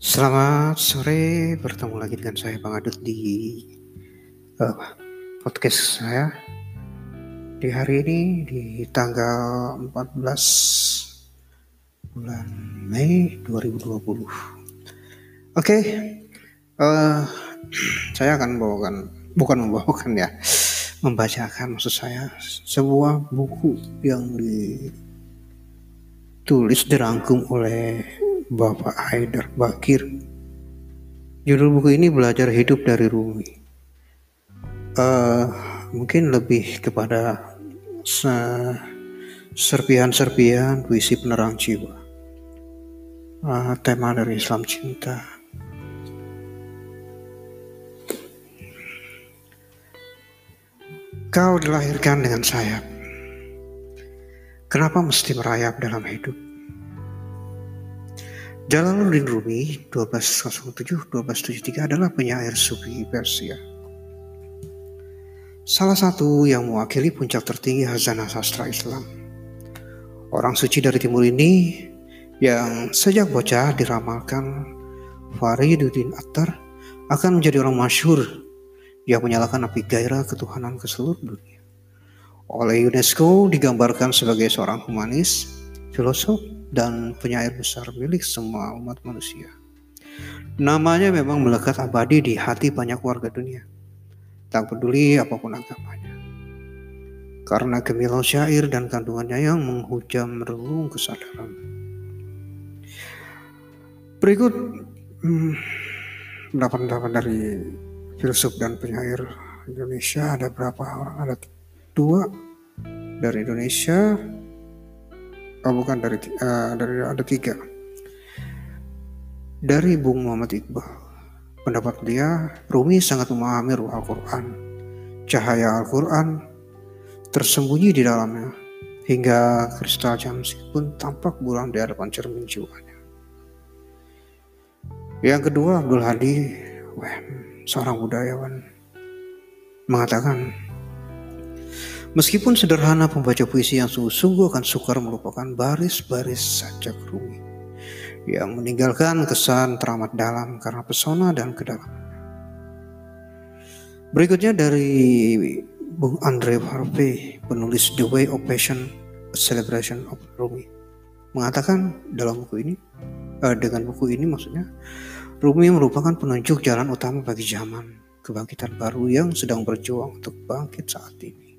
Selamat sore, bertemu lagi dengan saya Bang Adut di uh, podcast saya di hari ini di tanggal 14 bulan Mei 2020. Oke, okay, uh, saya akan membawakan, bukan membawakan ya, membacakan maksud saya sebuah buku yang ditulis dirangkum oleh Bapak Haidar Bakir. Judul buku ini belajar hidup dari Rumi. Uh, mungkin lebih kepada serpian-serpian puisi penerang jiwa. Uh, tema dari Islam cinta. Kau dilahirkan dengan sayap. Kenapa mesti merayap dalam hidup? Jalaluddin Rumi 1207-1273 adalah penyair sufi Persia. Salah satu yang mewakili puncak tertinggi hazanah sastra Islam. Orang suci dari timur ini yang sejak bocah diramalkan Fariduddin Attar akan menjadi orang masyhur yang menyalakan api gairah ketuhanan ke seluruh dunia. Oleh UNESCO digambarkan sebagai seorang humanis, filosof, dan penyair besar milik semua umat manusia. Namanya memang melekat abadi di hati banyak warga dunia, tak peduli apa pun agamanya. Karena gemilau syair dan kandungannya yang menghujam relung kesadaran. Berikut hmm, pendapat-pendapat dari filsuf dan penyair Indonesia ada berapa orang? Ada dua dari Indonesia, oh bukan dari uh, dari ada tiga. Dari Bung Muhammad Iqbal pendapat dia Rumi sangat memahami ruh Al-Quran. Cahaya Al-Quran tersembunyi di dalamnya hingga kristal jamsi pun tampak buram di hadapan cermin jiwanya. Yang kedua Abdul Hadi weh, seorang budayawan mengatakan Meskipun sederhana pembaca puisi yang sungguh-sungguh akan sukar melupakan baris-baris sajak Rumi yang meninggalkan kesan teramat dalam karena pesona dan kedalaman. Berikutnya dari Bung Andre Harvey, penulis The Way of Passion, A Celebration of Rumi, mengatakan dalam buku ini, eh, dengan buku ini maksudnya, Rumi merupakan penunjuk jalan utama bagi zaman kebangkitan baru yang sedang berjuang untuk bangkit saat ini.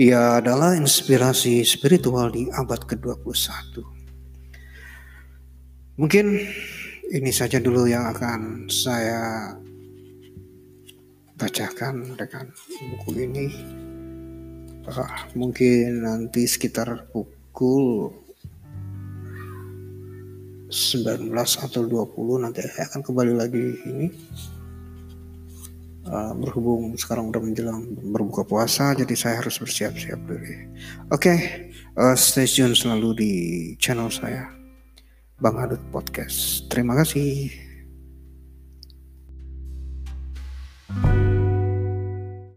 Ia adalah inspirasi spiritual di abad ke-21. Mungkin ini saja dulu yang akan saya bacakan dengan buku ini. Uh, mungkin nanti sekitar pukul 19 atau 20 nanti saya akan kembali lagi ini uh, berhubung sekarang udah menjelang berbuka puasa jadi saya harus bersiap-siap dulu. Oke, okay, uh, stay tune selalu di channel saya Bang Adut Podcast. Terima kasih.